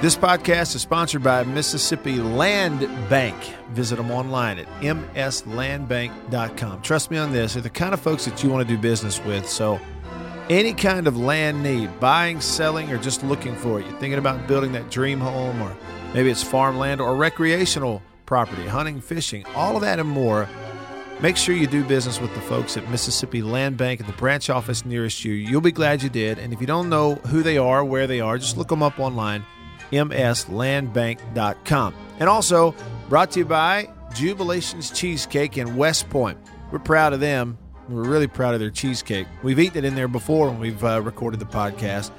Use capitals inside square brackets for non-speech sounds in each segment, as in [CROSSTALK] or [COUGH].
This podcast is sponsored by Mississippi Land Bank. Visit them online at mslandbank.com. Trust me on this, they're the kind of folks that you want to do business with. So, any kind of land need, buying, selling, or just looking for it, you're thinking about building that dream home, or maybe it's farmland or recreational property, hunting, fishing, all of that and more. Make sure you do business with the folks at Mississippi Land Bank at the branch office nearest you. You'll be glad you did. And if you don't know who they are, where they are, just look them up online mslandbank.com. And also brought to you by Jubilations Cheesecake in West Point. We're proud of them. We're really proud of their cheesecake. We've eaten it in there before when we've uh, recorded the podcast.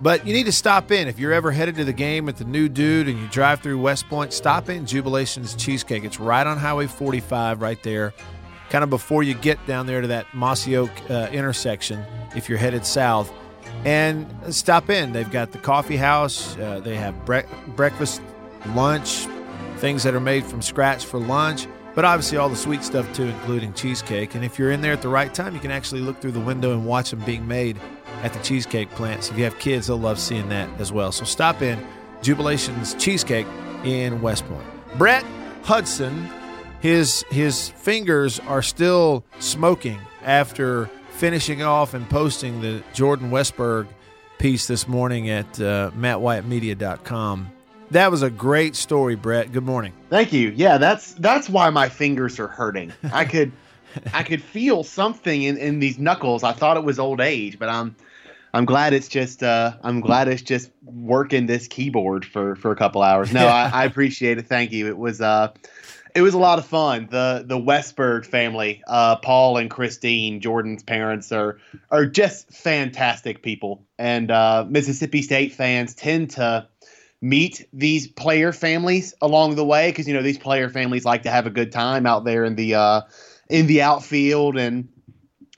But you need to stop in. If you're ever headed to the game at the new dude and you drive through West Point, stop in Jubilations Cheesecake. It's right on Highway 45 right there, kind of before you get down there to that Mossy Oak uh, intersection if you're headed south and stop in. They've got the coffee house, uh, they have bre- breakfast, lunch, things that are made from scratch for lunch, but obviously all the sweet stuff too, including cheesecake. And if you're in there at the right time, you can actually look through the window and watch them being made at the cheesecake plant. So if you have kids, they'll love seeing that as well. So stop in Jubilations Cheesecake in West Point. Brett Hudson, his his fingers are still smoking after finishing off and posting the Jordan Westburg piece this morning at uh, mattwyattmedia.com. That was a great story, Brett. Good morning. Thank you. Yeah, that's that's why my fingers are hurting. I could [LAUGHS] I could feel something in, in these knuckles. I thought it was old age, but I'm I'm glad it's just uh, I'm glad it's just working this keyboard for for a couple hours. No, [LAUGHS] I, I appreciate it. Thank you. It was uh it was a lot of fun. The the Westburg family, uh, Paul and Christine, Jordan's parents are are just fantastic people, and uh, Mississippi State fans tend to meet these player families along the way because you know these player families like to have a good time out there in the uh, in the outfield and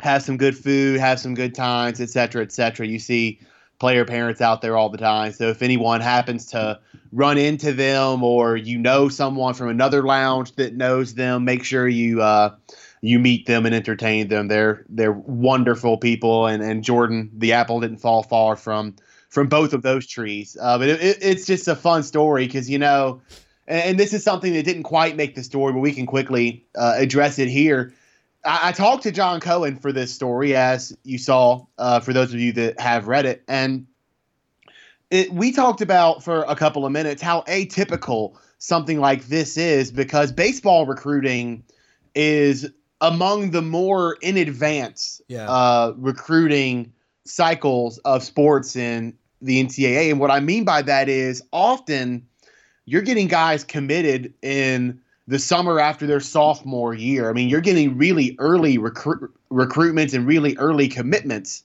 have some good food, have some good times, et cetera, et cetera. You see player parents out there all the time. So if anyone happens to run into them or you know someone from another lounge that knows them, make sure you uh, you meet them and entertain them. They're they're wonderful people, and and Jordan, the apple didn't fall far from from both of those trees. Uh, but it, it, it's just a fun story because you know, and, and, this is something that didn't quite make the story, but we can quickly uh, address it here. I, I, talked to John Cohen for this story, as you saw uh, for those of you that have read it, and it, we talked about for a couple of minutes how atypical something like this is because baseball recruiting is among the more in advance yeah. uh, recruiting cycles of sports in the NCAA. And what I mean by that is often you're getting guys committed in the summer after their sophomore year. I mean, you're getting really early recruit recruitments and really early commitments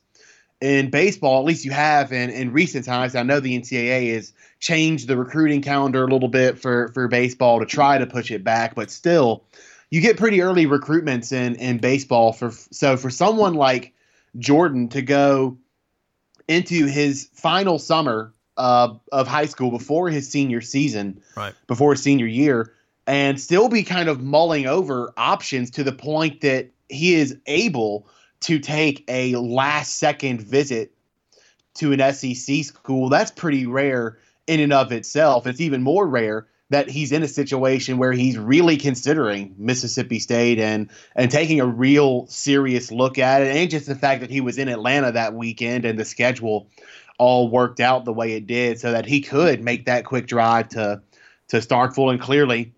in baseball. At least you have in, in recent times. I know the NCAA has changed the recruiting calendar a little bit for for baseball to try to push it back, but still, you get pretty early recruitments in in baseball. For so for someone like Jordan to go into his final summer uh, of high school before his senior season, right before his senior year and still be kind of mulling over options to the point that he is able to take a last second visit to an SEC school. That's pretty rare in and of itself. It's even more rare that he's in a situation where he's really considering Mississippi State and and taking a real serious look at it and just the fact that he was in Atlanta that weekend and the schedule all worked out the way it did so that he could make that quick drive to to Starkville and clearly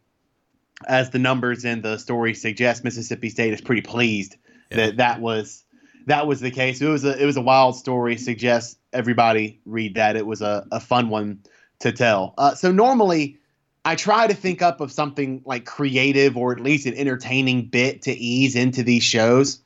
as the numbers in the story suggest, Mississippi State is pretty pleased yeah. that that was that was the case. It was a it was a wild story. Suggest everybody read that. It was a, a fun one to tell. Uh, so normally, I try to think up of something like creative or at least an entertaining bit to ease into these shows.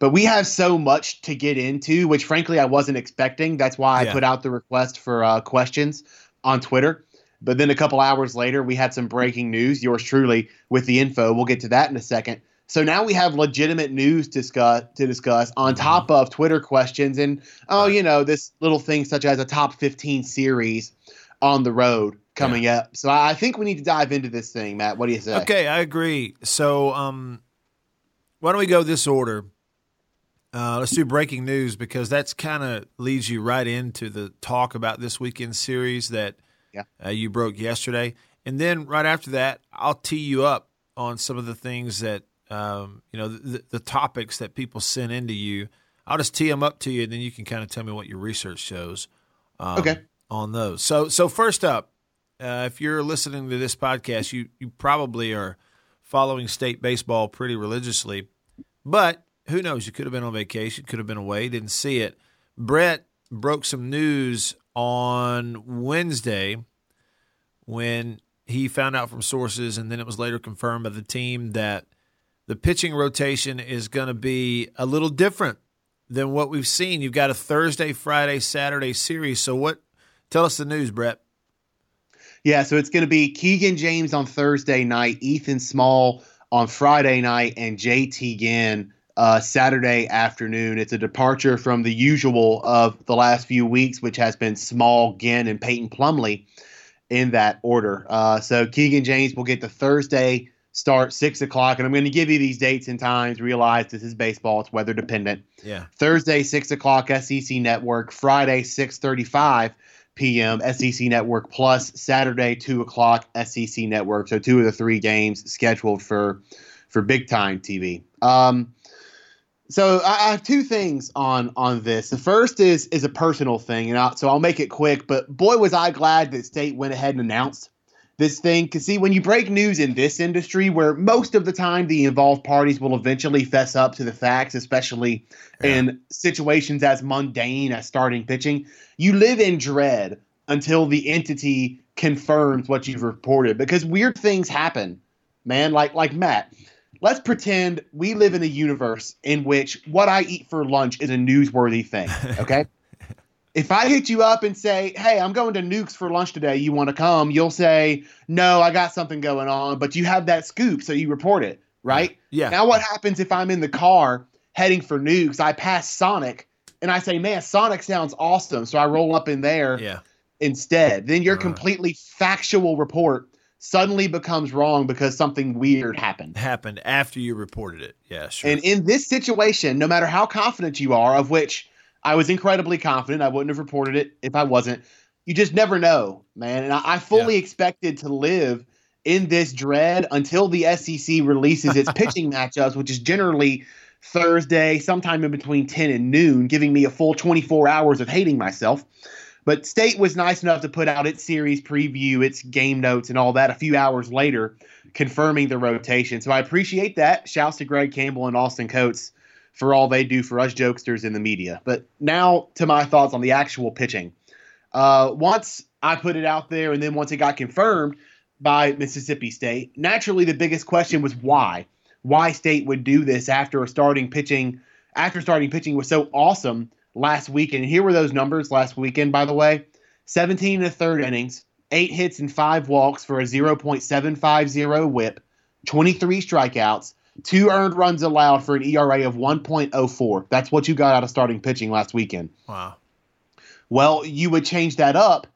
But we have so much to get into, which frankly I wasn't expecting. That's why I put out the request for uh, questions on Twitter. But then a couple hours later, we had some breaking news. Yours truly with the info. We'll get to that in a second. So now we have legitimate news discuss, to discuss on mm-hmm. top of Twitter questions and oh, you know, this little thing such as a top 15 series on the road coming yeah. up. So I think we need to dive into this thing, Matt. What do you say? Okay, I agree. So um, why don't we go this order? Uh, let's do breaking news because that's kind of leads you right into the talk about this weekend series that Yeah. Uh, you broke yesterday, and then right after that, I'll tee you up on some of the things that um, you know the, the topics that people send into you. I'll just tee them up to you, and then you can kind of tell me what your research shows. Um, Okay. On those. So so first up, uh, if you're listening to this podcast, you you probably are following state baseball pretty religiously, but who knows? You could have been on vacation, could have been away, didn't see it. Brett broke some news on Wednesday when he found out from sources, and then it was later confirmed by the team that the pitching rotation is going to be a little different than what we've seen. You've got a Thursday, Friday, Saturday series. So, what? Tell us the news, Brett. Yeah, so it's going to be Keegan James on Thursday night, Ethan Small on Friday night, and JT Ginn uh, Saturday afternoon. It's a departure from the usual of the last few weeks, which has been Small, Ginn, and Peyton Plumley in that order. Uh, so Keegan James will get the Thursday start, 6 o'clock. And I'm going to give you these dates and times. Realize this is baseball, it's weather dependent. Yeah. Thursday, 6 o'clock, SEC Network. Friday, 635 p.m. SEC Network plus Saturday two o'clock SEC Network. So two of the three games scheduled for for big time TV. Um, so I, I have two things on on this. The first is is a personal thing, and I'll, so I'll make it quick. But boy, was I glad that State went ahead and announced this thing. Because see, when you break news in this industry, where most of the time the involved parties will eventually fess up to the facts, especially Yeah. in situations as mundane as starting pitching, you live in dread until the entity confirms what you've reported. Because weird things happen, man. Like like Matt. Let's pretend we live in a universe in which what I eat for lunch is a newsworthy thing. [LAUGHS] Okay. if I hit you up and say, "Hey, I'm going to Nukes for lunch today. You want to come?" You'll say, "No, I got something going on," but you have that scoop, so you report it, right? Yeah. Now, what happens if I'm in the car heading for Nukes? I pass Sonic, and I say, "Man, Sonic sounds awesome," so I roll up in there yeah. instead. Then your Uh. completely factual report suddenly becomes wrong because something weird happened. Happened after you reported it. Yeah, sure. And in this situation, no matter how confident you are, of which I was incredibly confident, I wouldn't have reported it if I wasn't. You just never know, man. And I, I fully expected to live in this dread until the SEC releases its [LAUGHS] pitching matchups, which is generally Thursday, sometime in between 10 and noon, giving me a full 24 hours of hating myself. But State was nice enough to put out its series preview, its game notes, and all that a few hours later, confirming the rotation. So I appreciate that. Shouts to Greg Campbell and Austin Coates for all they do for us jokesters in the media. But now to my thoughts on the actual pitching. Uh, once I put it out there, and then once it got confirmed by Mississippi State, naturally the biggest question was why. Why State would do this after starting pitching, after starting pitching was so awesome last weekend. Here were those numbers last weekend, by the way 17 and a third innings, eight hits and five walks for a 0.750 whip, 23 strikeouts, two earned runs allowed for an ERA of 1.04. That's what you got out of starting pitching last weekend. wow. Well, you would change that up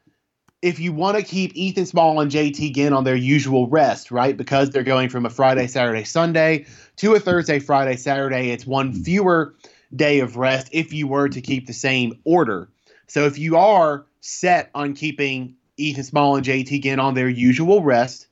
if you want to keep Ethan Small and JT Ginn on their usual rest, right? Because they're going from a Friday, Saturday, Sunday to a Thursday, Friday, Saturday. It's one fewer day of rest if you were to keep the same order. So if you are set on keeping Ethan Small and JT Ginn on their usual rest,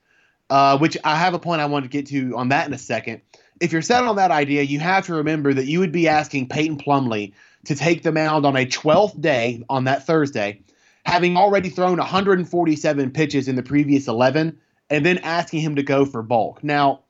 uh, which I have a point I want to get to on that in a second. If you're set on that idea, you have to remember that you would be asking Peyton Plumley to take the mound on a 12th day on that Thursday, having already thrown 147 pitches in the previous 11, and then asking him to go for bulk. Now,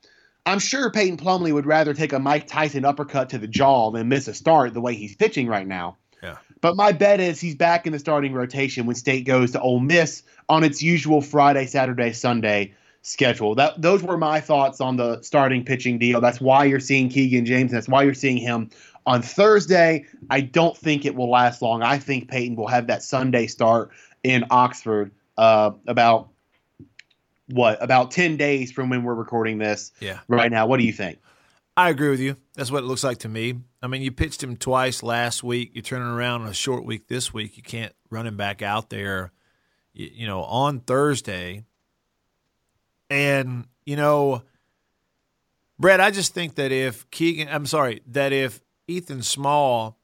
I'm sure Peyton Plumley would rather take a Mike Tyson uppercut to the jaw than miss a start the way he's pitching right now. Yeah. But my bet is he's back in the starting rotation when State goes to Ole Miss on its usual Friday, Saturday, Sunday schedule. That those were my thoughts on the starting pitching deal. That's why you're seeing Keegan James. That's why you're seeing him on Thursday. I don't think it will last long. I think Peyton will have that Sunday start in Oxford uh, about what about 10 days from when we're recording this Yeah. right now. What do you think? I agree with you. That's what it looks like to me. I mean, you pitched him twice last week. You're turning around on a short week this week. You can't run him back out there, you, you know, on Thursday. And, you know, Brett, I just think that if Keegan, I'm sorry, that if Ethan Small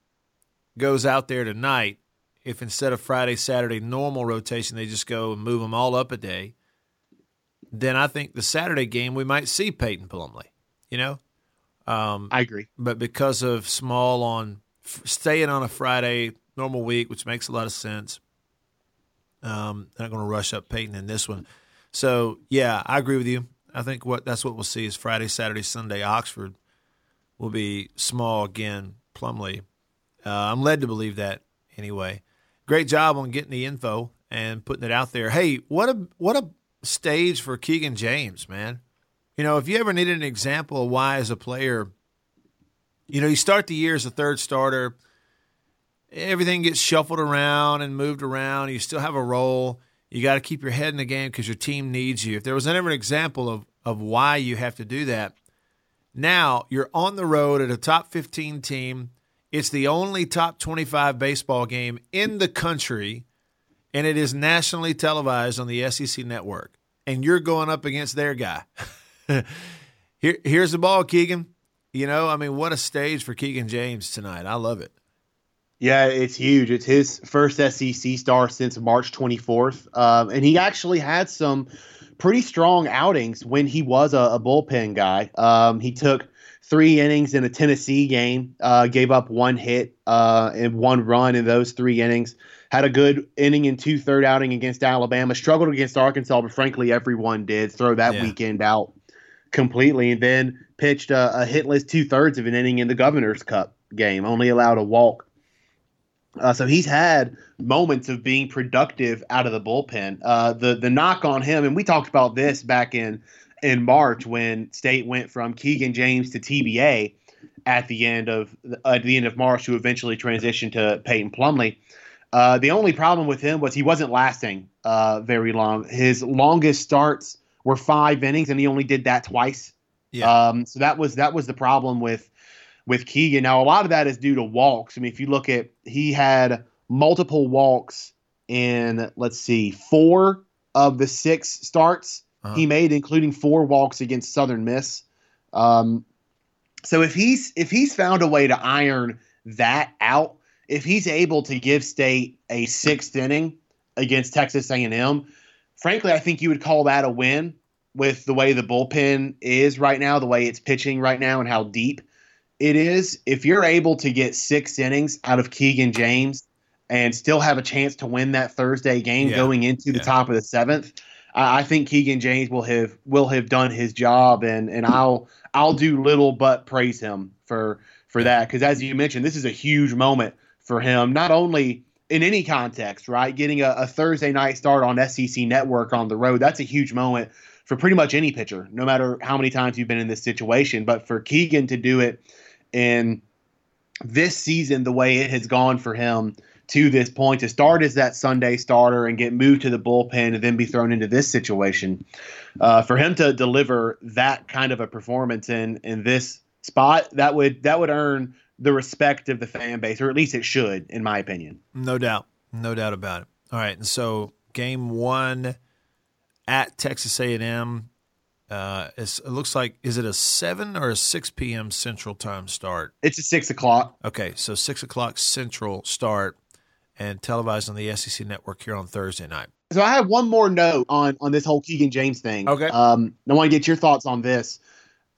goes out there tonight, if instead of Friday, Saturday normal rotation, they just go and move them all up a day, then I think the Saturday game we might see Peyton Plumley. You know, um, I agree. But because of Small on staying on a Friday normal week, which makes a lot of sense, um, they're not going to rush up Peyton in this one. So yeah, I agree with you. I think what that's what we'll see is Friday, Saturday, Sunday. Oxford will be Small again. Plumley. Uh, I'm led to believe that anyway. Great job on getting the info and putting it out there. Hey, what a what a stage for Keegan James, man. You know, if you ever needed an example of why as a player, you know, you start the year as a third starter, everything gets shuffled around and moved around, you still have a role. You got to keep your head in the game because your team needs you. If there was ever an example of of why you have to do that, now you're on the road at a top 15 team it's the only top 25 baseball game in the country, and it is nationally televised on the SEC network. And you're going up against their guy. [LAUGHS] Here, here's the ball, Keegan. You know, I mean, what a stage for Keegan James tonight. I love it. Yeah, it's huge. It's his first SEC star since March 24th. Um, and he actually had some pretty strong outings when he was a, a bullpen guy. Um, he took three innings in a Tennessee game, uh, gave up one hit uh, and one run in those three innings. Had a good inning and two third outing against Alabama. Struggled against Arkansas, but frankly, everyone did throw that yeah. weekend out completely. And then pitched a, a hitless two thirds of an inning in the Governor's Cup game. Only allowed a walk. Uh, so he's had moments of being productive out of the bullpen. Uh, the the knock on him, and we talked about this back in in March when State went from Keegan James to TBA at the end of at the end of March who eventually transitioned to Peyton Plumley. Uh, the only problem with him was he wasn't lasting uh, very long. His longest starts were five innings, and he only did that twice. Yeah. Um, so that was that was the problem with with Keegan. Now a lot of that is due to walks. I mean, if you look at he had multiple walks in let's see four of the six starts uh-huh. he made, including four walks against Southern Miss. Um, so if he's if he's found a way to iron that out, if he's able to give State a sixth inning against Texas A&M, frankly, I think you would call that a win with the way the bullpen is right now, the way it's pitching right now, and how deep it is. If you're able to get six innings out of Keegan James and still have a chance to win that Thursday game yeah. going into the yeah. top of the seventh, I think Keegan James will have will have done his job, and and I'll I'll do little but praise him for for that because as you mentioned, this is a huge moment for him, not only in any context, right? Getting a, a Thursday night start on SEC Network on the road, that's a huge moment for pretty much any pitcher, no matter how many times you've been in this situation. But for Keegan to do it in this season, the way it has gone for him to this point to start as that Sunday starter and get moved to the bullpen and then be thrown into this situation. Uh, for him to deliver that kind of a performance in in this spot, that would that would earn the respect of the fan base, or at least it should, in my opinion. No doubt, no doubt about it. All right, and so game one at Texas A and M. Uh, it looks like is it a seven or a six p.m. Central Time start? It's a six o'clock. Okay, so six o'clock Central start and televised on the SEC network here on Thursday night. So I have one more note on on this whole Keegan James thing. Okay. Um, I want to get your thoughts on this.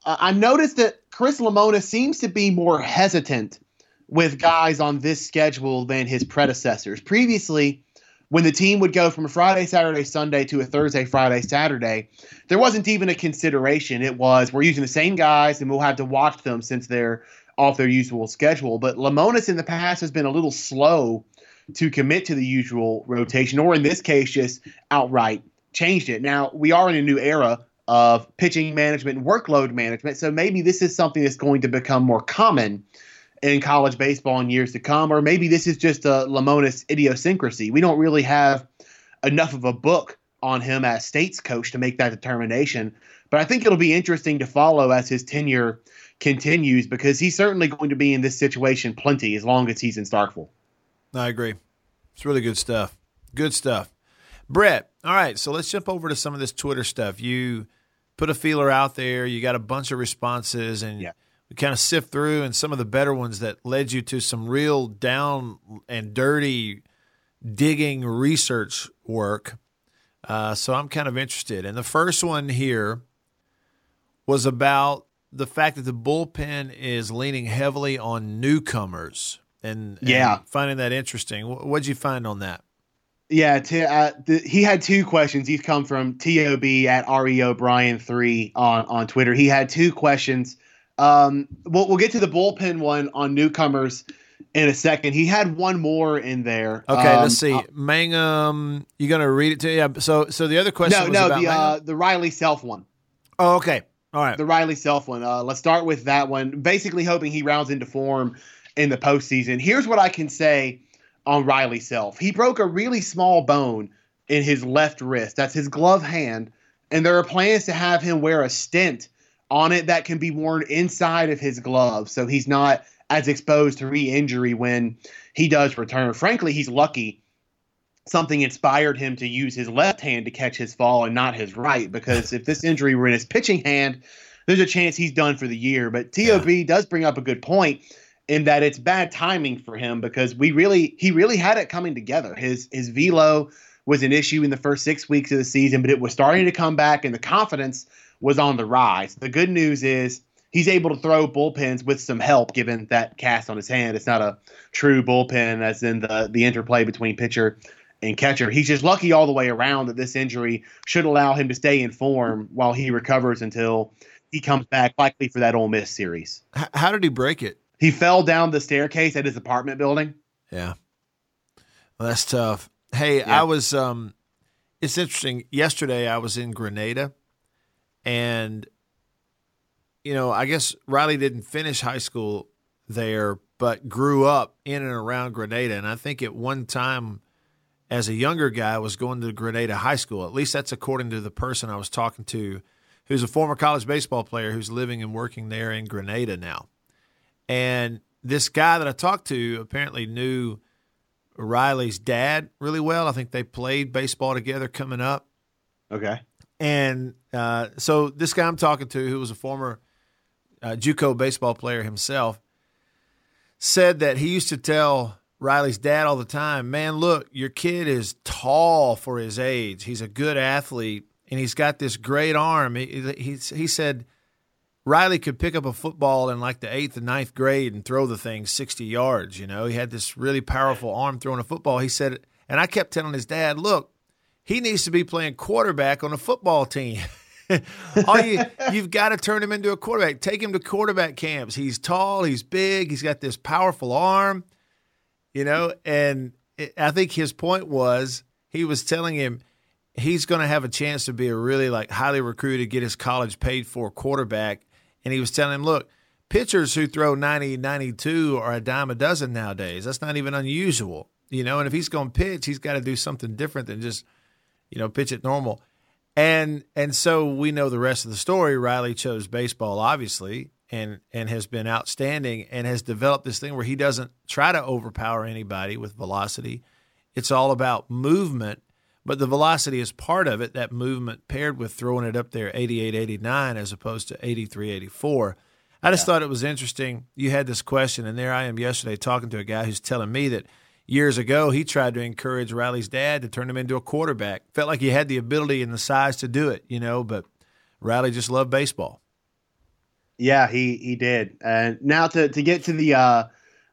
Uh, I noticed that Chris Lemonis seems to be more hesitant with guys on this schedule than his predecessors. Previously, when the team would go from a Friday, Saturday, Sunday to a Thursday, Friday, Saturday, there wasn't even a consideration. It was we're using the same guys and we'll have to watch them since they're off their usual schedule. But Lemonis in the past has been a little slow to commit to the usual rotation, or in this case, just outright changed it. Now, we are in a new era of pitching management and workload management, so maybe this is something that's going to become more common in college baseball in years to come, or maybe this is just a Lemonis idiosyncrasy. We don't really have enough of a book on him as state's coach to make that determination. But I think it'll be interesting to follow as his tenure continues because he's certainly going to be in this situation plenty as long as he's in Starkville. I agree. It's really good stuff. Good stuff. Brett, all right, so let's jump over to some of this Twitter stuff. You put a feeler out there, you got a bunch of responses, and yeah. we kind of sift through and some of the better ones that led you to some real down and dirty digging research work. Uh, so I'm kind of interested. And the first one here was about the fact that the bullpen is leaning heavily on newcomers and, yeah, and finding that interesting. What'd you find on that? Yeah, t- uh, the, he had two questions. He's come from Tob at Reo Brian three on on Twitter. He had two questions. Um, we'll, we'll get to the bullpen one on newcomers in a second. He had one more in there. Okay, um, let's see. Uh, Mangum, you gonna read it to? Yeah, so, so the other question. No, no, the uh, the Riley Self one. Oh, okay. All right. The Riley Self one. Uh, let's start with that one. Basically, hoping he rounds into form in the postseason. Here's what I can say on Riley Self. He broke a really small bone in his left wrist. That's his glove hand. And there are plans to have him wear a stent on it that can be worn inside of his glove so he's not as exposed to re injury when he does return. Frankly, he's lucky something inspired him to use his left hand to catch his fall and not his right because if this injury were in his pitching hand, there's a chance he's done for the year. But TOB yeah. does bring up a good point in that it's bad timing for him because we really he really had it coming together. His his velo was an issue in the first six weeks of the season, but it was starting to come back and the confidence was on the rise. The good news is he's able to throw bullpens with some help given that cast on his hand. It's not a true bullpen as in the the interplay between pitcher and catcher. He's just lucky all the way around that this injury should allow him to stay in form while he recovers until he comes back likely for that Ole Miss series. How did he break it? He fell down the staircase at his apartment building. Yeah. Well, that's tough. Hey, yeah. I was um it's interesting. Yesterday I was in Grenada and you know, I guess Riley didn't finish high school there, but grew up in and around Grenada. And I think at one time as a younger guy was going to Grenada High School. At least that's according to the person I was talking to, who's a former college baseball player who's living and working there in Grenada now. And this guy that I talked to apparently knew Riley's dad really well. I think they played baseball together coming up. Okay. And uh, so this guy I'm talking to, who was a former uh, JUCO baseball player himself, said that he used to tell Riley's dad all the time, man, look, your kid is tall for his age. He's a good athlete, and he's got this great arm. He, he, he said Riley could pick up a football in like the eighth and ninth grade and throw the thing 60 yards. You know, he had this really powerful arm throwing a football. He said, and I kept telling his dad, look, he needs to be playing quarterback on a football team. [LAUGHS] All you [LAUGHS] you've got to turn him into a quarterback. Take him to quarterback camps. He's tall, he's big, he's got this powerful arm, you know. And it, I think his point was he was telling him he's going to have a chance to be a really like highly recruited, get his college paid for quarterback and he was telling him, look, pitchers who throw 90, 92 are a dime a dozen nowadays. That's not even unusual, you know. And if he's going to pitch, he's got to do something different than just, you know, pitch it normal. And and so we know the rest of the story. Riley chose baseball, obviously, and and has been outstanding and has developed this thing where he doesn't try to overpower anybody with velocity. It's all about movement but the velocity is part of it, that movement paired with throwing it up there 88, 89 as opposed to 83, 84. I just yeah. thought it was interesting. You had this question, and there I am yesterday talking to a guy who's telling me that years ago he tried to encourage Riley's dad to turn him into a quarterback. Felt like he had the ability and the size to do it, you know, but Riley just loved baseball. Yeah, he he did. And now to to get to the uh,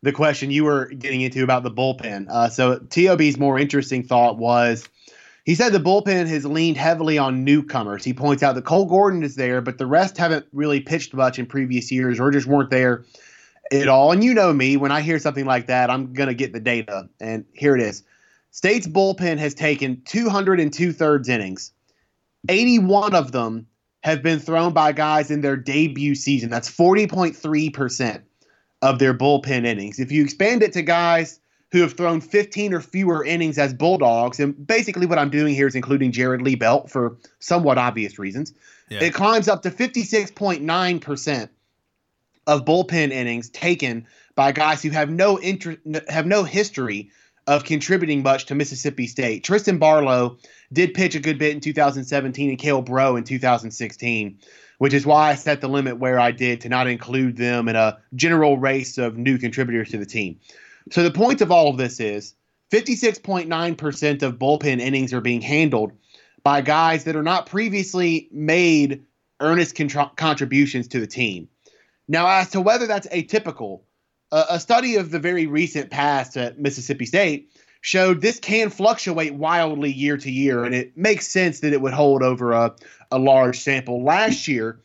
the question you were getting into about the bullpen. Uh, so Tob's more interesting thought was he said the bullpen has leaned heavily on newcomers. He points out that Cole Gordon is there, but the rest haven't really pitched much in previous years or just weren't there at all. And you know me, when I hear something like that, I'm going to get the data. And here it is State's bullpen has taken 202 thirds innings, 81 of them have been thrown by guys in their debut season. That's 40.3% of their bullpen innings. If you expand it to guys who have thrown 15 or fewer innings as Bulldogs. And basically, what I'm doing here is including Jared Liebelt for somewhat obvious reasons. Yeah. It climbs up to 56.9% of bullpen innings taken by guys who have no interest, have no history of contributing much to Mississippi State. Tristan Barlow did pitch a good bit in 2017 and Kale Bro in 2016, which is why I set the limit where I did to not include them in a general race of new contributors to the team. So the point of all of this is 56.9% of bullpen innings are being handled by guys that are not previously made earnest contr- contributions to the team. Now, as to whether that's atypical, uh, a study of the very recent past at Mississippi State showed this can fluctuate wildly year to year, and it makes sense that it would hold over a, a large sample. Last year,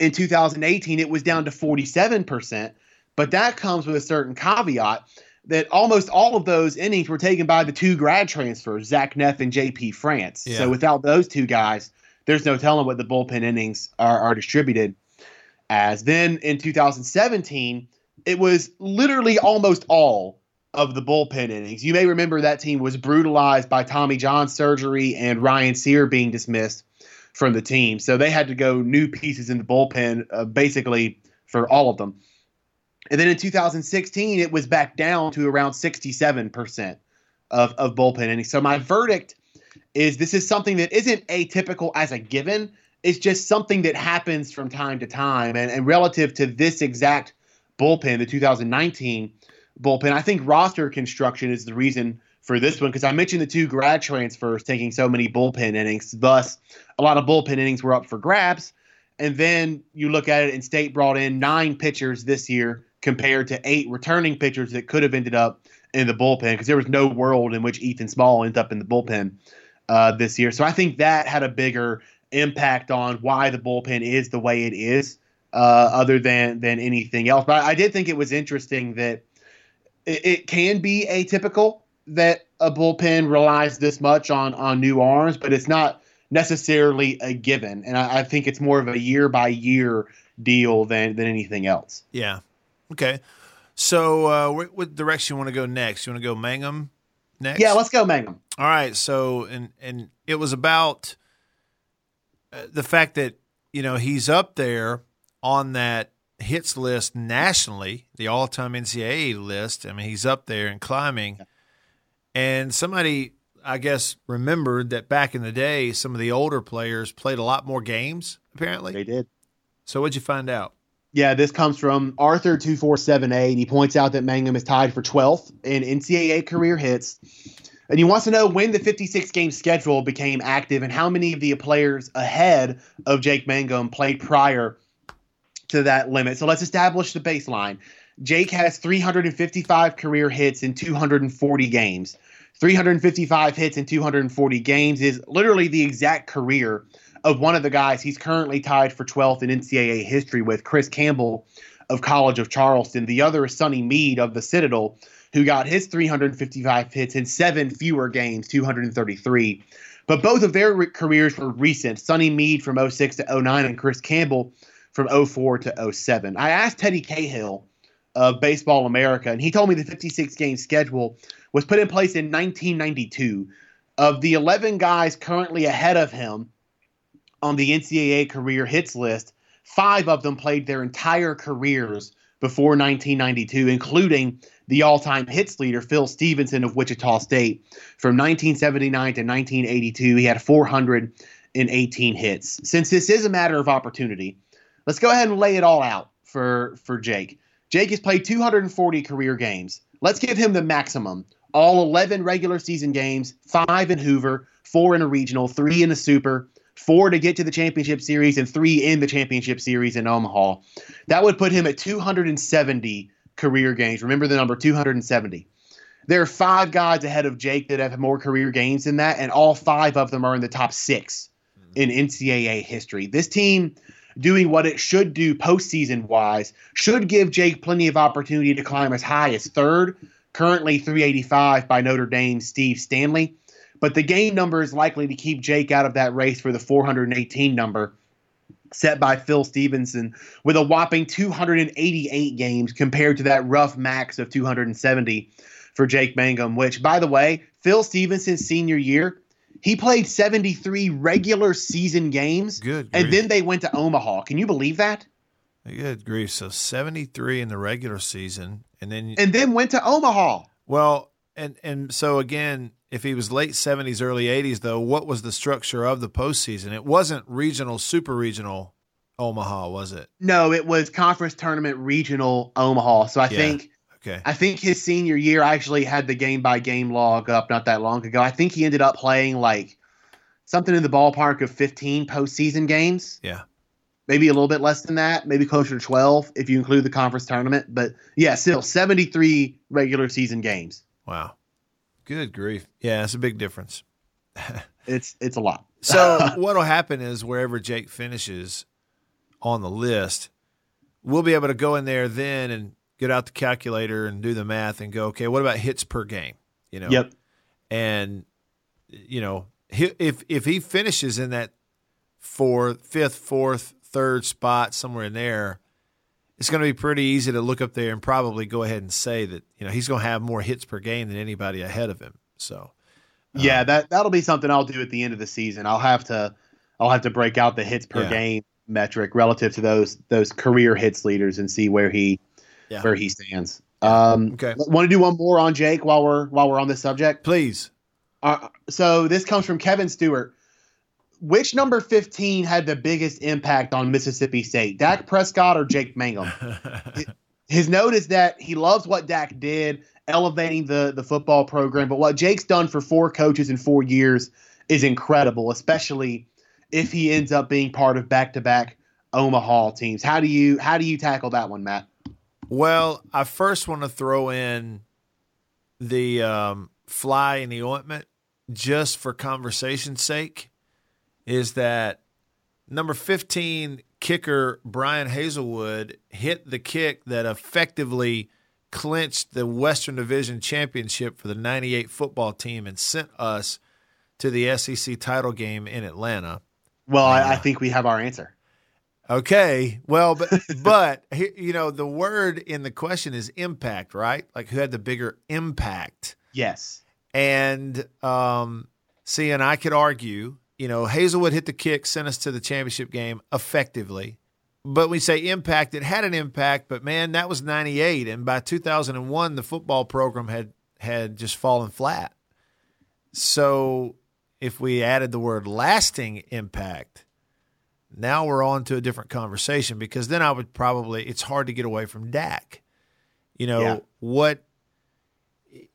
in 2018, it was down to 47%, but that comes with a certain caveat that almost all of those innings were taken by the two grad transfers, Zach Neff and JP France. Yeah. So without those two guys, there's no telling what the bullpen innings are, are distributed as. Then in 2017, it was literally almost all of the bullpen innings. You may remember that team was brutalized by Tommy John surgery and Ryan Sear being dismissed from the team. So they had to go new pieces in the bullpen uh, basically for all of them. And then in 2016, it was back down to around 67% of, of bullpen innings. So my verdict is this is something that isn't atypical as a given. It's just something that happens from time to time. And, and relative to this exact bullpen, the 2019 bullpen, I think roster construction is the reason for this one because I mentioned the two grad transfers taking so many bullpen innings. Thus, a lot of bullpen innings were up for grabs. And then you look at it, and State brought in nine pitchers this year compared to eight returning pitchers that could have ended up in the bullpen because there was no world in which Ethan Small ends up in the bullpen uh, this year. So I think that had a bigger impact on why the bullpen is the way it is, uh, other than than anything else. But I did think it was interesting that it, it can be atypical that a bullpen relies this much on on new arms, but it's not necessarily a given. And I, I think it's more of a year by year deal than than anything else. Yeah, Okay. So, uh, what, what direction you want to go next? You want to go Mangum next? Yeah, let's go Mangum. All right. So, and and it was about uh, the fact that you know he's up there on that hits list nationally, the all-time NCAA list. I mean, he's up there and climbing. And somebody, I guess, remembered that back in the day, some of the older players played a lot more games. Apparently, they did. So, what'd you find out? Yeah, this comes from Arthur247A, he points out that Mangum is tied for 12th in NCAA career hits. And he wants to know when the 56 game schedule became active and how many of the players ahead of Jake Mangum played prior to that limit. So let's establish the baseline. Jake has 355 career hits in 240 games. 355 hits in 240 games is literally the exact career of one of the guys he's currently tied for 12th in NCAA history with, Chris Campbell of College of Charleston. The other is Sonny Mead of the Citadel, who got his 355 hits in seven fewer games, 233. But both of their re- careers were recent. Sonny Mead from 06 to 09 and Chris Campbell from 04 to 07. I asked Teddy Cahill of Baseball America, and he told me the 56 game schedule was put in place in 1992. Of the 11 guys currently ahead of him, on the NCAA career hits list, five of them played their entire careers before 1992, including the all time hits leader, Phil Stevenson of Wichita State. From 1979 to 1982, he had 418 hits. Since this is a matter of opportunity, let's go ahead and lay it all out for, for Jake. Jake has played 240 career games. Let's give him the maximum. All 11 regular season games, five in Hoover, four in a regional, three in a super, four to get to the championship series, and three in the championship series in Omaha. That would put him at 270 career games. Remember the number 270. There are five guys ahead of Jake that have more career games than that, and all five of them are in the top six mm-hmm. in NCAA history. This team doing what it should do postseason wise should give Jake plenty of opportunity to climb as high as third, currently 385 by Notre Dame's Steve Stanley. But the game number is likely to keep Jake out of that race for the 418 number set by Phil Stevenson with a whopping 288 games compared to that rough max of 270 for Jake Mangum, which, by the way, Phil Stevenson's senior year, he played 73 regular season games. Good. And then they went to Omaha. Can you believe that? Good grief. So 73 in the regular season and then And then went to Omaha. Well, and and so again, if he was late 70s, early 80s, though, what was the structure of the postseason? It wasn't regional, super regional Omaha, was it? No, it was conference tournament regional Omaha. So I yeah. think Okay. I think his senior year I actually had the game by game log up not that long ago. I think he ended up playing like something in the ballpark of 15 postseason games. Yeah. Maybe a little bit less than that, maybe closer to 12 if you include the conference tournament. But yeah, still 73 regular season games. Wow. Good grief. Yeah, it's a big difference. [LAUGHS] It's it's a lot. [LAUGHS] So what'll happen is wherever Jake finishes on the list, we'll be able to go in there then and get out the calculator and do the math and go, okay, what about hits per game? You know. Yep. And you know, if if he finishes in that fourth, fifth, fourth, third spot somewhere in there, it's going to be pretty easy to look up there and probably go ahead and say that you know he's going to have more hits per game than anybody ahead of him. So yeah, that that'll be something I'll do at the end of the season. I'll have to I'll have to break out the hits per Yeah. game metric relative to those those career hits leaders and see where he Yeah. where he stands. Um, Okay. Want to do one more on Jake while we're while we're on this subject? please, Uh, so this comes from Kevin Stewart. Which number 15 had the biggest impact on Mississippi State, Dak Prescott or Jake Mangum? [LAUGHS] His note is that he loves what Dak did, elevating the, the football program, but what Jake's done for four coaches in four years is incredible, especially if he ends up being part of back to back Omaha teams. How do you how do you tackle that one, Matt? Well, I first want to throw in the um, fly in the ointment just for conversation's sake is that number 15 kicker Brian Hazelwood hit the kick that effectively clinched the Western Division championship for the 98 football team and sent us to the SEC title game in Atlanta. Well, I, I think we have our answer. Okay. Well, but [LAUGHS] but you know the word in the question is impact, right? Like who had the bigger impact? Yes. And um, see, and I could argue, you know, Hazelwood hit the kick, sent us to the championship game effectively. But we say impact, it had an impact, but man, that was '98, and by 2001, the football program had had just fallen flat. So, if we added the word lasting impact, now we're on to a different conversation because then I would probably it's hard to get away from Dak. You know, Yeah. what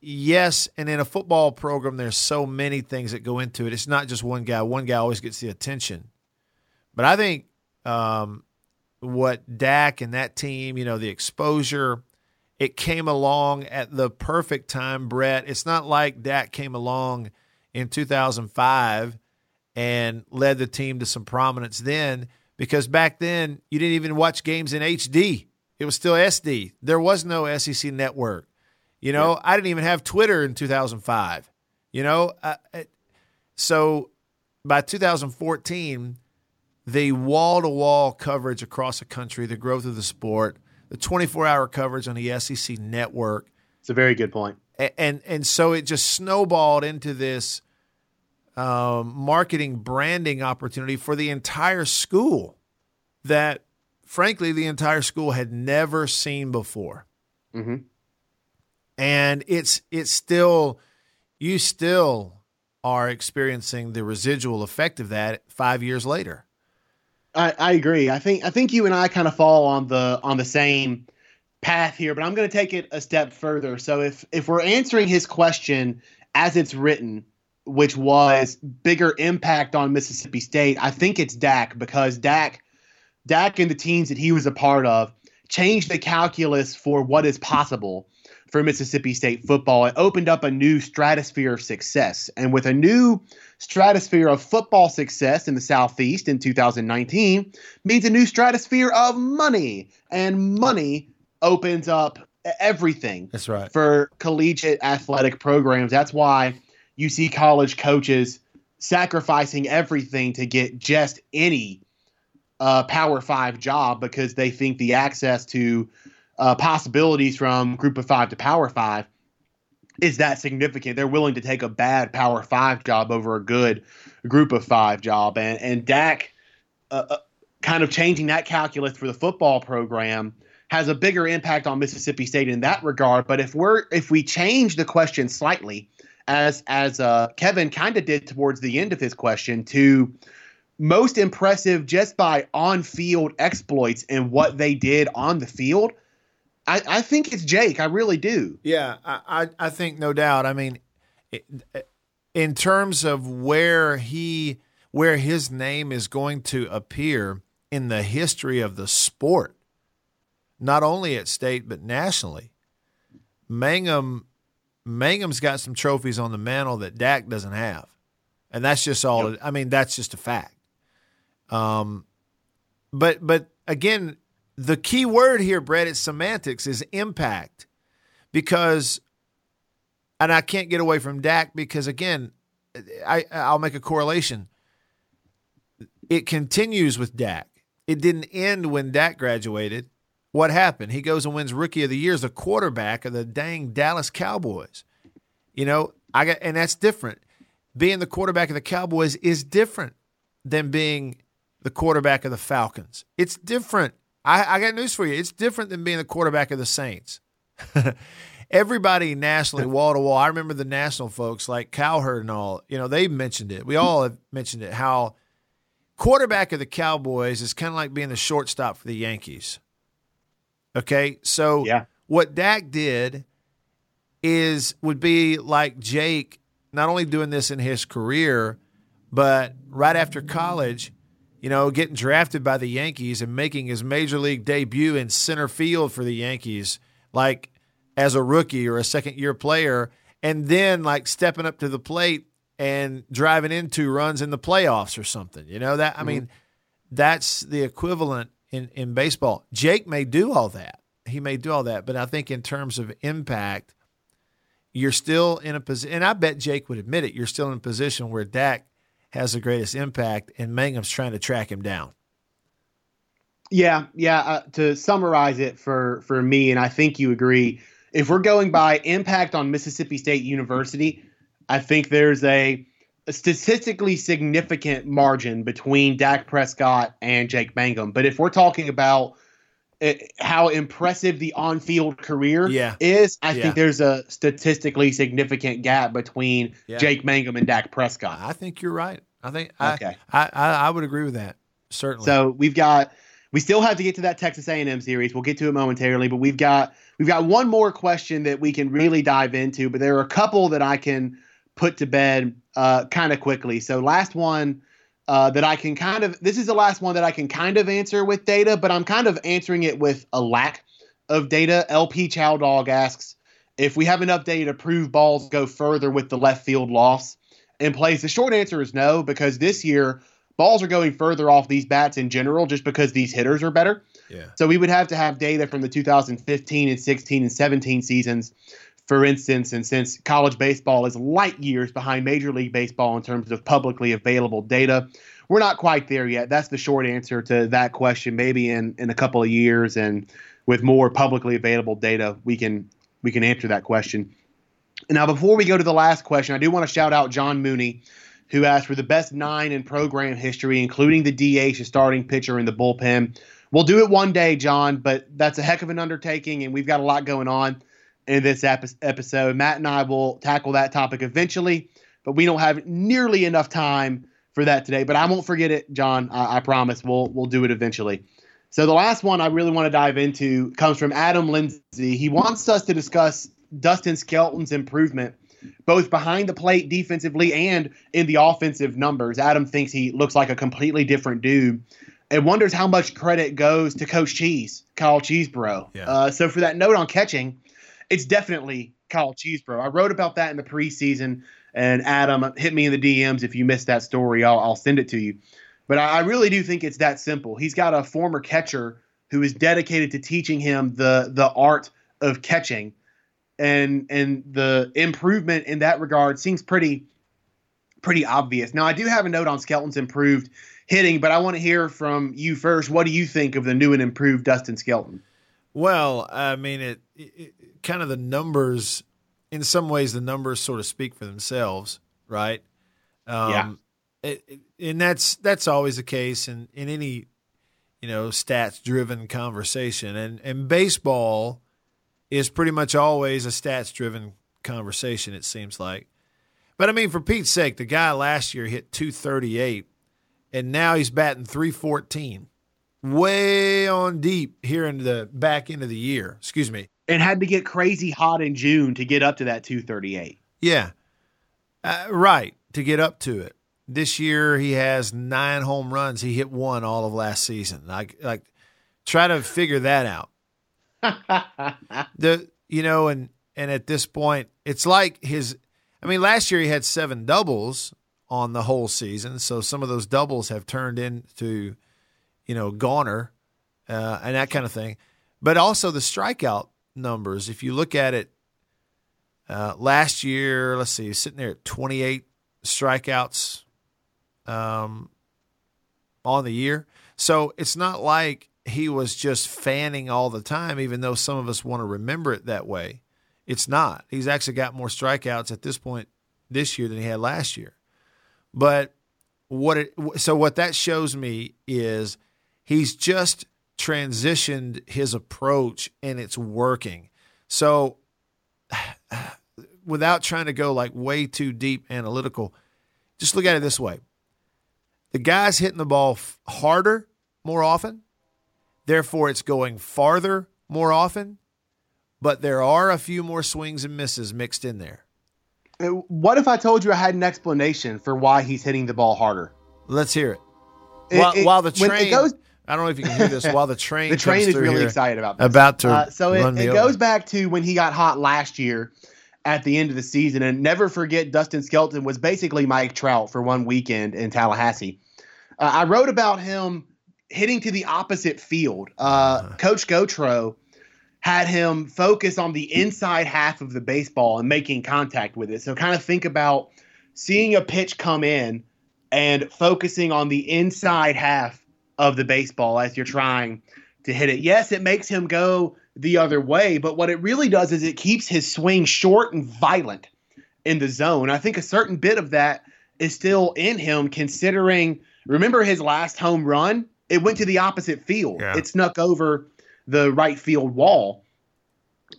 yes, and in a football program there's so many things that go into it. It's not just one guy. One guy always gets the attention. But I think um, what Dak and that team, you know, the exposure, it came along at the perfect time, Brett. It's not like Dak came along in 2005 and led the team to some prominence then because back then you didn't even watch games in HD. It was still SD. There was no SEC network. You know, I didn't even have Twitter in 2005. You know, uh, it- so by 2014, the wall to wall coverage across the country, the growth of the sport, the 24 hour coverage on the SEC network, It's a very good point. and and so it just snowballed into this um, marketing branding opportunity for the entire school that frankly the entire school had never seen before hmm and it's it's still you still are experiencing the residual effect of that five years later I, I agree. I think I think you and I kind of fall on the on the same path here, but I'm going to take it a step further. So if if we're answering his question as it's written, which was bigger impact on Mississippi State, I think it's Dak because Dak Dak and the teams that he was a part of changed the calculus for what is possible for Mississippi State football. It opened up a new stratosphere of success. And with a new stratosphere of football success in the Southeast in 2019 means a new stratosphere of money. And money opens up everything that's right for collegiate athletic programs. That's why you see college coaches sacrificing everything to get just any uh, Power Five job because they think the access to uh, possibilities from Group of Five to Power Five is that significant. They're willing to take a bad Power Five job over a good Group of Five job, and and Dak uh, uh, kind of changing that calculus for the football program has a bigger impact on Mississippi State in that regard. But if we're if we change the question slightly, as as uh, Kevin kind of did towards the end of his question, to most impressive just by on field exploits and what they did on the field, I, I think it's Jake. I really do. Yeah, I, I, I think no doubt. I mean, in terms of where he where his name is going to appear in the history of the sport, not only at state but nationally, Mangum Mangum's got some trophies on the mantle that Dak doesn't have, and that's just all. Yep. I mean, that's just a fact. Um, but but again, the key word here, Brett, is semantics, is impact, because, and I can't get away from Dak because again, I I'll make a correlation. It continues with Dak. It didn't end when Dak graduated. What happened? He goes and wins Rookie of the Year as a quarterback of the dang Dallas Cowboys. You know, I got, and that's different. Being the quarterback of the Cowboys is different than being the quarterback of the Falcons. It's different. I, I got news for you. It's different than being the quarterback of the Saints. [LAUGHS] Everybody nationally, wall to wall. I remember the national folks like Cowherd and all. You know, they mentioned it. We all have mentioned it. How quarterback of the Cowboys is kind of like being the shortstop for the Yankees. Okay, so yeah. what Dak did is would be like Jake, not only doing this in his career, but right after college, you know, getting drafted by the Yankees and making his major league debut in center field for the Yankees, like as a rookie or a second year player, and then like stepping up to the plate and driving into runs in the playoffs or something. You know that I mm-hmm. mean, that's the equivalent in, in baseball. Jake may do all that. He may do all that, but I think in terms of impact, you're still in a position, and I bet Jake would admit it. You're still in a position where Dak has the greatest impact, and Mangum's trying to track him down. Yeah, yeah. Uh, to summarize it for for me, and I think you agree, if we're going by impact on Mississippi State University, I think there's a a statistically significant margin between Dak Prescott and Jake Mangum. But if we're talking about how impressive the on-field career yeah. is, I yeah. think there's a statistically significant gap between yeah. Jake Mangum and Dak Prescott. I think you're right. I think okay. I, I, I would agree with that certainly. So we've got we still have to get to that Texas A&M series. We'll get to it momentarily, but we've got we've got one more question that we can really dive into. But there are a couple that I can put to bed uh, kind of quickly. So last one uh, that I can kind of this is the last one that I can kind of answer with data, but I'm kind of answering it with a lack of data. LP Chow Dog asks if we have enough data to prove balls go further with the left field loss in place. The short answer is no, because this year balls are going further off these bats in general, just because these hitters are better. Yeah. So we would have to have data from the 2015 and 16 and 17 seasons for instance, and since college baseball is light years behind Major League Baseball in terms of publicly available data, we're not quite there yet. That's the short answer to that question. Maybe in, in a couple of years and with more publicly available data, we can we can answer that question. Now, before we go to the last question, I do want to shout out John Mooney, who asked for the best nine in program history, including the DH, a starting pitcher in the bullpen. We'll do it one day, John, but that's a heck of an undertaking, and we've got a lot going on in this episode. Matt and I will tackle that topic eventually, but we don't have nearly enough time for that today. But I won't forget it, John. I, I promise. We'll we'll do it eventually. So the last one I really want to dive into comes from Adam Lindsay. He wants us to discuss Dustin Skelton's improvement, both behind the plate defensively and in the offensive numbers. Adam thinks he looks like a completely different dude and wonders how much credit goes to Coach Cheese, Kyle Cheesebro. Yeah. Uh, so for that note on catching, it's definitely Kyle Cheesebro. I wrote about that in the preseason, and Adam hit me in the DMs if you missed that story. I'll, I'll send it to you. But I, I really do think it's that simple. He's got a former catcher who is dedicated to teaching him the the art of catching, and and the improvement in that regard seems pretty pretty obvious. Now I do have a note on Skelton's improved hitting, but I want to hear from you first. What do you think of the new and improved Dustin Skelton? Well, I mean, it, it, kind of the numbers. In some ways, the numbers sort of speak for themselves, right? Um, yeah. It, and that's that's always the case in in any you know stats driven conversation, and and baseball is pretty much always a stats driven conversation. It seems like, but I mean, for Pete's sake, the guy last year hit two thirty eight, and now he's batting three fourteen. Way on deep here in the back end of the year. Excuse me. And had to get crazy hot in June to get up to that 238. Yeah. Uh, right. To get up to it. This year he has nine home runs. He hit one all of last season. Like, like, try to figure that out. [LAUGHS] the you know, and and at this point, it's like his. I mean, last year he had seven doubles on the whole season, so some of those doubles have turned into, you know, goner, uh, and that kind of thing. But also the strikeout numbers. If you look at it, uh, last year, let's see, sitting there at 28 strikeouts um, on the year. So it's not like he was just fanning all the time, even though some of us want to remember it that way. It's not. He's actually got more strikeouts at this point this year than he had last year. But what it so what that shows me is he's just transitioned his approach and it's working. So [SIGHS] without trying to go like way too deep analytical, just look at it this way. The guy's hitting the ball harder more often Therefore, it's going farther more often, but there are a few more swings and misses mixed in there. Uh, what if I told you I had an explanation for why he's hitting the ball harder? Let's hear it. it while, it, while, the train goes, I don't know if you can hear this. While the [LAUGHS] train, the train is really excited about this. About to uh, so it, it goes back to when he got hot last year at the end of the season, and never forget Dustin Skelton was basically Mike Trout for one weekend in Tallahassee. Uh, I wrote about him hitting to the opposite field. Uh, uh-huh. Coach Gautreau had him focus on the inside half of the baseball and making contact with it. So kind of think about seeing a pitch come in and focusing on the inside half of the baseball as you're trying to hit it. Yes, it makes him go the other way, but what it really does is it keeps his swing short and violent in the zone. I think a certain bit of that is still in him considering remember his last home run it went to the opposite field. Yeah. It snuck over the right field wall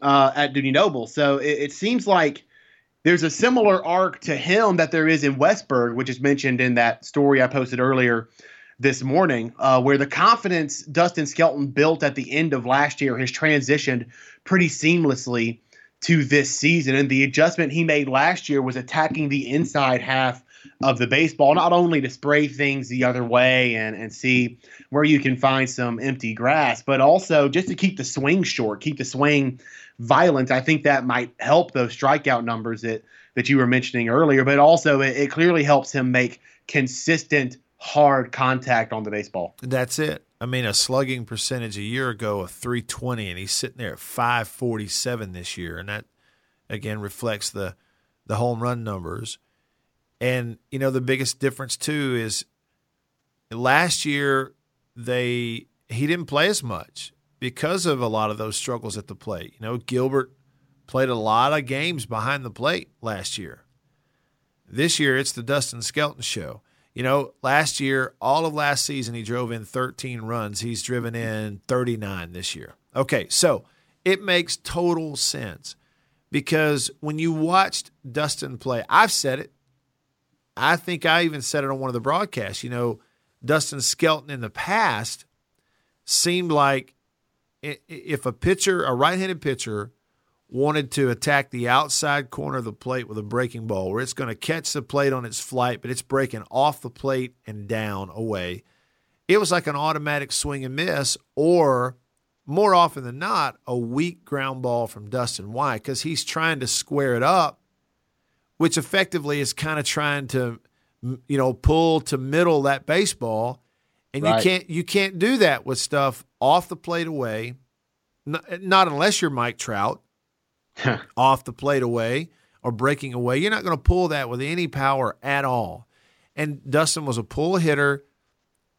uh, at Dudy Noble. So it, it, seems like there's a similar arc to him that there is in Westburg, which is mentioned in that story I posted earlier this morning, uh, where the confidence Dustin Skelton built at the end of last year has transitioned pretty seamlessly to this season. And the adjustment he made last year was attacking the inside half of the baseball, not only to spray things the other way and, and see where you can find some empty grass, but also just to keep the swing short, keep the swing violent. I think that might help those strikeout numbers that, that you were mentioning earlier, but also it, it clearly helps him make consistent, hard contact on the baseball. That's it. I mean, a slugging percentage a year ago of 320, and he's sitting there at 547 this year, and that again reflects the the home run numbers. And you know the biggest difference too is last year they he didn't play as much because of a lot of those struggles at the plate. You know, Gilbert played a lot of games behind the plate last year. This year it's the Dustin Skelton show. You know, last year, all of last season, he drove in 13 runs. He's driven in 39 this year. Okay, so it makes total sense because when you watched Dustin play, I've said it. I think I even said it on one of the broadcasts. You know, Dustin Skelton in the past seemed like if a pitcher, a right handed pitcher, wanted to attack the outside corner of the plate with a breaking ball, where it's going to catch the plate on its flight, but it's breaking off the plate and down away, it was like an automatic swing and miss, or more often than not, a weak ground ball from Dustin. Why? Because he's trying to square it up which effectively is kind of trying to, you know, pull to middle that baseball, and right. you can't you can't do that with stuff off the plate away, not, not unless you're Mike Trout, [LAUGHS] off the plate away or breaking away. You're not going to pull that with any power at all. And Dustin was a pull hitter,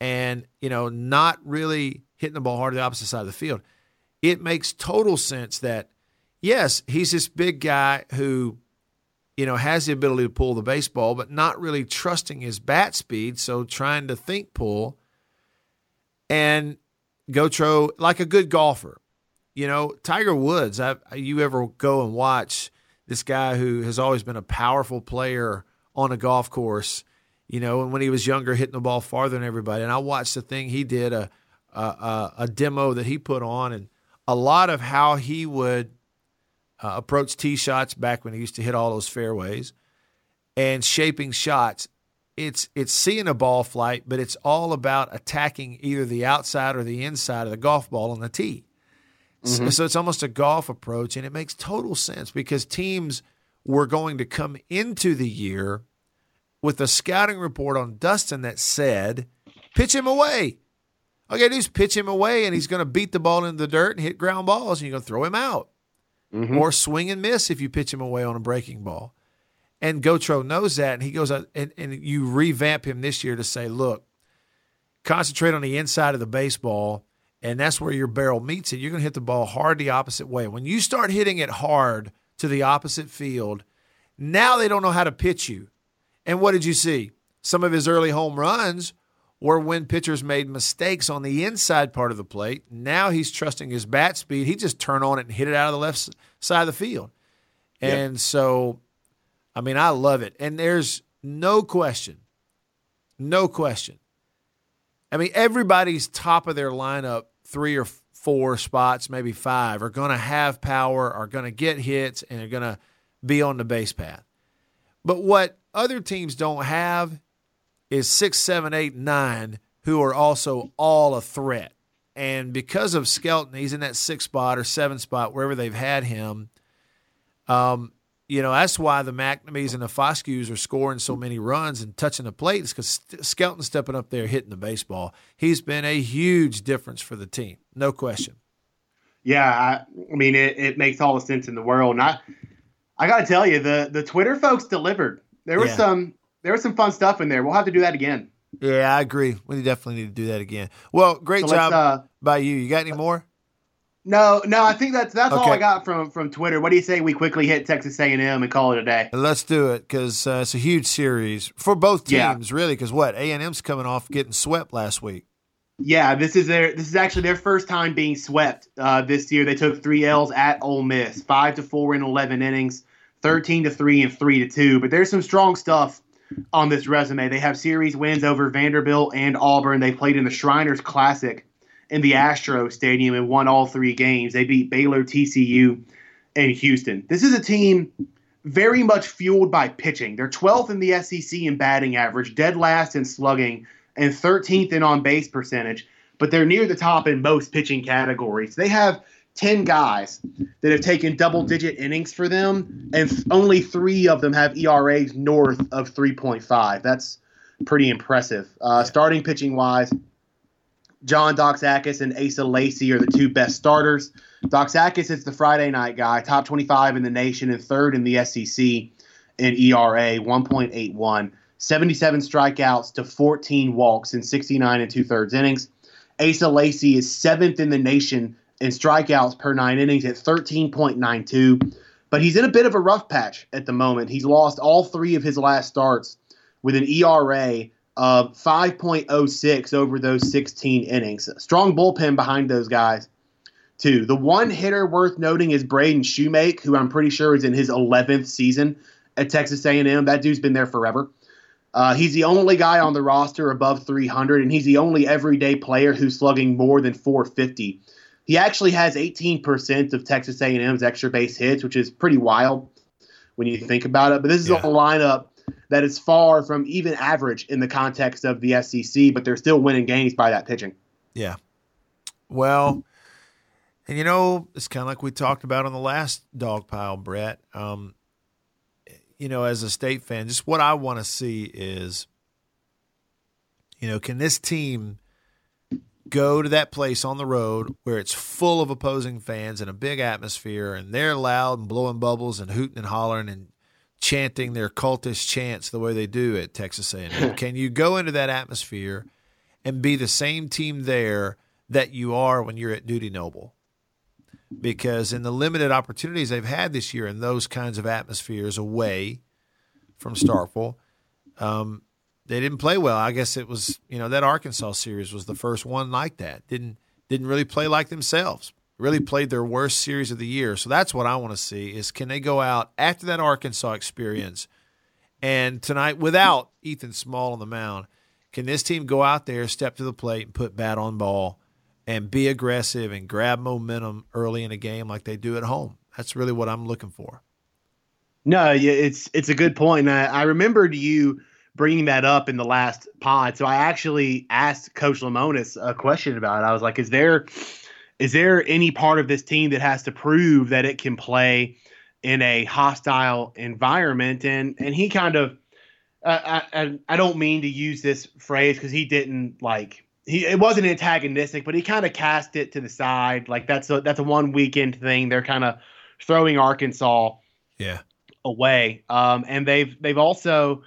and you know, not really hitting the ball hard to the opposite side of the field. It makes total sense that yes, he's this big guy who you know, has the ability to pull the baseball, but not really trusting his bat speed. So trying to think pull. And Gautreau, like a good golfer, you know, Tiger Woods, I, you ever go and watch this guy who has always been a powerful player on a golf course, you know, and when he was younger, hitting the ball farther than everybody. And I watched the thing he did a, uh, a demo that he put on, and a lot of how he would uh, approach tee shots back when he used to hit all those fairways, and shaping shots. It's it's seeing a ball flight, but it's all about attacking either the outside or the inside of the golf ball on the tee. Mm-hmm. So it's almost a golf approach, and it makes total sense because teams were going to come into the year with a scouting report on Dustin that said, pitch him away. All you got to do is pitch him away, and he's going to beat the ball into the dirt and hit ground balls, and you're going to throw him out. Mm-hmm. Or swing and miss if you pitch him away on a breaking ball. And Gautreau knows that, and he goes out and, and you revamp him this year to say, look, concentrate on the inside of the baseball, and that's where your barrel meets it. You're going to hit the ball hard the opposite way. When you start hitting it hard to the opposite field, now they don't know how to pitch you. And what did you see? Some of his early home runs were when pitchers made mistakes on the inside part of the plate. Now he's trusting his bat speed. He just turn on it and hit it out of the left side of the field. And yep. so, I mean, I love it. And there's no question, no question. I mean, everybody's top of their lineup, three or four spots, maybe five, are going to have power, are going to get hits, and are going to be on the base path. But what other teams don't have is six, seven, eight, nine, who are also all a threat. And because of Skelton, he's in that six spot or seven spot, wherever they've had him. Um, you know, that's why the MacNamees and the Foscues are scoring so many runs and touching the plate is because Skelton's stepping up there hitting the baseball. He's been a huge difference for the team, no question. Yeah, I, I mean, it, it makes all the sense in the world. And I, I got to tell you, the the Twitter folks delivered. There was yeah. some there was some fun stuff in there. We'll have to do that again. Yeah, I agree. We definitely need to do that again. Well, great so job uh, by you. You got any more? No, no. I think that's that's okay. all I got from from Twitter. What do you say we quickly hit Texas A and M and call it a day? Let's do it because uh, it's a huge series for both teams, yeah. really. Because what A and M's coming off getting swept last week. Yeah, this is their this is actually their first time being swept uh, this year. They took three L's at Ole Miss, five to four in eleven innings. 13 to 3 and 3 to 2. But there's some strong stuff on this resume. They have series wins over Vanderbilt and Auburn. They played in the Shriners Classic in the Astro Stadium and won all three games. They beat Baylor, TCU, and Houston. This is a team very much fueled by pitching. They're 12th in the SEC in batting average, dead last in slugging, and 13th in on base percentage, but they're near the top in most pitching categories. They have 10 guys that have taken double digit innings for them, and only three of them have ERAs north of 3.5. That's pretty impressive. Uh, starting pitching wise, John Doxakis and Asa Lacy are the two best starters. Doxakis is the Friday night guy, top 25 in the nation and third in the SEC in ERA, 1.81. 77 strikeouts to 14 walks in 69 and two thirds innings. Asa Lacy is seventh in the nation in strikeouts per nine innings at 13.92. But he's in a bit of a rough patch at the moment. He's lost all three of his last starts with an ERA of 5.06 over those 16 innings. Strong bullpen behind those guys, too. The one hitter worth noting is Braden Shewmake, who I'm pretty sure is in his 11th season at Texas A&M. That dude's been there forever. Uh, he's the only guy on the roster above 300, and he's the only everyday player who's slugging more than 450 he actually has 18% of Texas A&M's extra base hits, which is pretty wild when you think about it. But this is yeah. a lineup that is far from even average in the context of the SEC, but they're still winning games by that pitching. Yeah. Well, and you know, it's kind of like we talked about on the last dog pile, Brett. Um, you know, as a state fan, just what I want to see is, you know, can this team go to that place on the road where it's full of opposing fans and a big atmosphere and they're loud and blowing bubbles and hooting and hollering and chanting their cultish chants the way they do at Texas A&M. [LAUGHS] Can you go into that atmosphere and be the same team there that you are when you're at Dudy Noble? Because in the limited opportunities they've had this year in those kinds of atmospheres away from Starkville, um, they didn't play well. I guess it was you know that Arkansas series was the first one like that. Didn't didn't really play like themselves. Really played their worst series of the year. So that's what I want to see is can they go out after that Arkansas experience and tonight without Ethan Small on the mound, can this team go out there, step to the plate, and put bat on ball and be aggressive and grab momentum early in a game like they do at home. That's really what I'm looking for. No, yeah, it's it's a good point. I, I remembered you bringing that up in the last pod, so I actually asked Coach Lemonis a question about it. I was like, "Is there is there any part of this team that has to prove that it can play in a hostile environment?" And and he kind of, uh, I I don't mean to use this phrase because he didn't like he it wasn't antagonistic, but he kind of cast it to the side. Like that's a that's a one weekend thing. They're kind of throwing Arkansas. Yeah away. Um, and they've they've also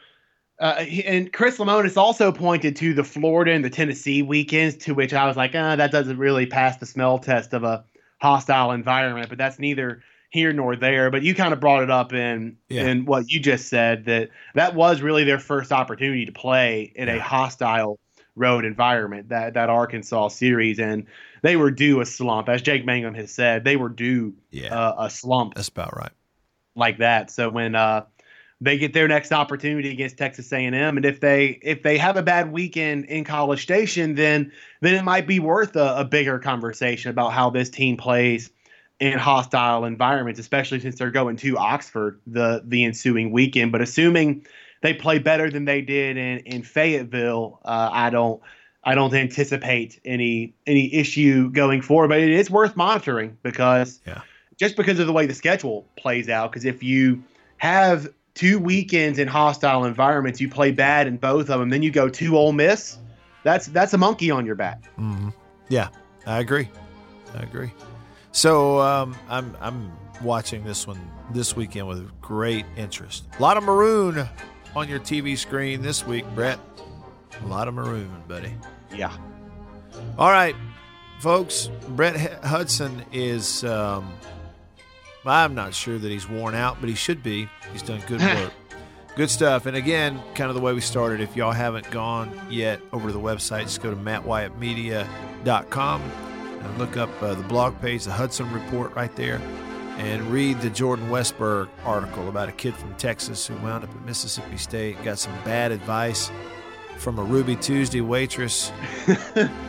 uh, and Chris Lemonis also pointed to the Florida and the Tennessee weekends, to which I was like, uh, that doesn't really pass the smell test of a hostile environment. But that's neither here nor there. But you kind of brought it up in yeah. in what you just said that that was really their first opportunity to play in a hostile road environment that that Arkansas series, and they were due a slump, as Jake Mangum has said. They were due yeah. uh, a slump. That's about right like that. So when uh, they get their next opportunity against Texas A&M, and if they if they have a bad weekend in College Station, then then it might be worth a, a bigger conversation about how this team plays in hostile environments, especially since they're going to Oxford the the ensuing weekend. But assuming they play better than they did in in Fayetteville, uh, I don't. I don't anticipate any any issue going forward, but it is worth monitoring because yeah just because of the way the schedule plays out. Because if you have two weekends in hostile environments, you play bad in both of them, then you go to Ole Miss. That's that's a monkey on your back. Mm-hmm. Yeah, I agree. I agree. So um, I'm I'm watching this one this weekend with great interest. A lot of maroon on your TV screen this week, Brett. A lot of maroon, buddy. Yeah. All right, folks. Brett Hudson is um, I'm not sure that he's worn out, but he should be. He's done good work. [LAUGHS] good stuff. And again, kind of the way we started, if y'all haven't gone yet over to the website, just go to mattwyattmedia.com and look up uh, the blog page, the Hudson Report right there, and read the Jordan Westburg article about a kid from Texas who wound up at Mississippi State, got some bad advice from a Ruby Tuesday waitress [LAUGHS]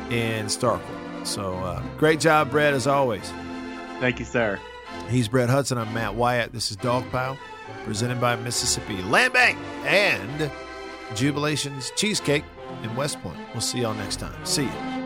in Starkville. So uh, great job, Brett, as always. Thank you, sir. He's Brett Hudson. I'm Matt Wyatt. This is Dogpile, presented by Mississippi Land Bank and Jubilations Cheesecake in West Point. We'll see y'all next time. See you.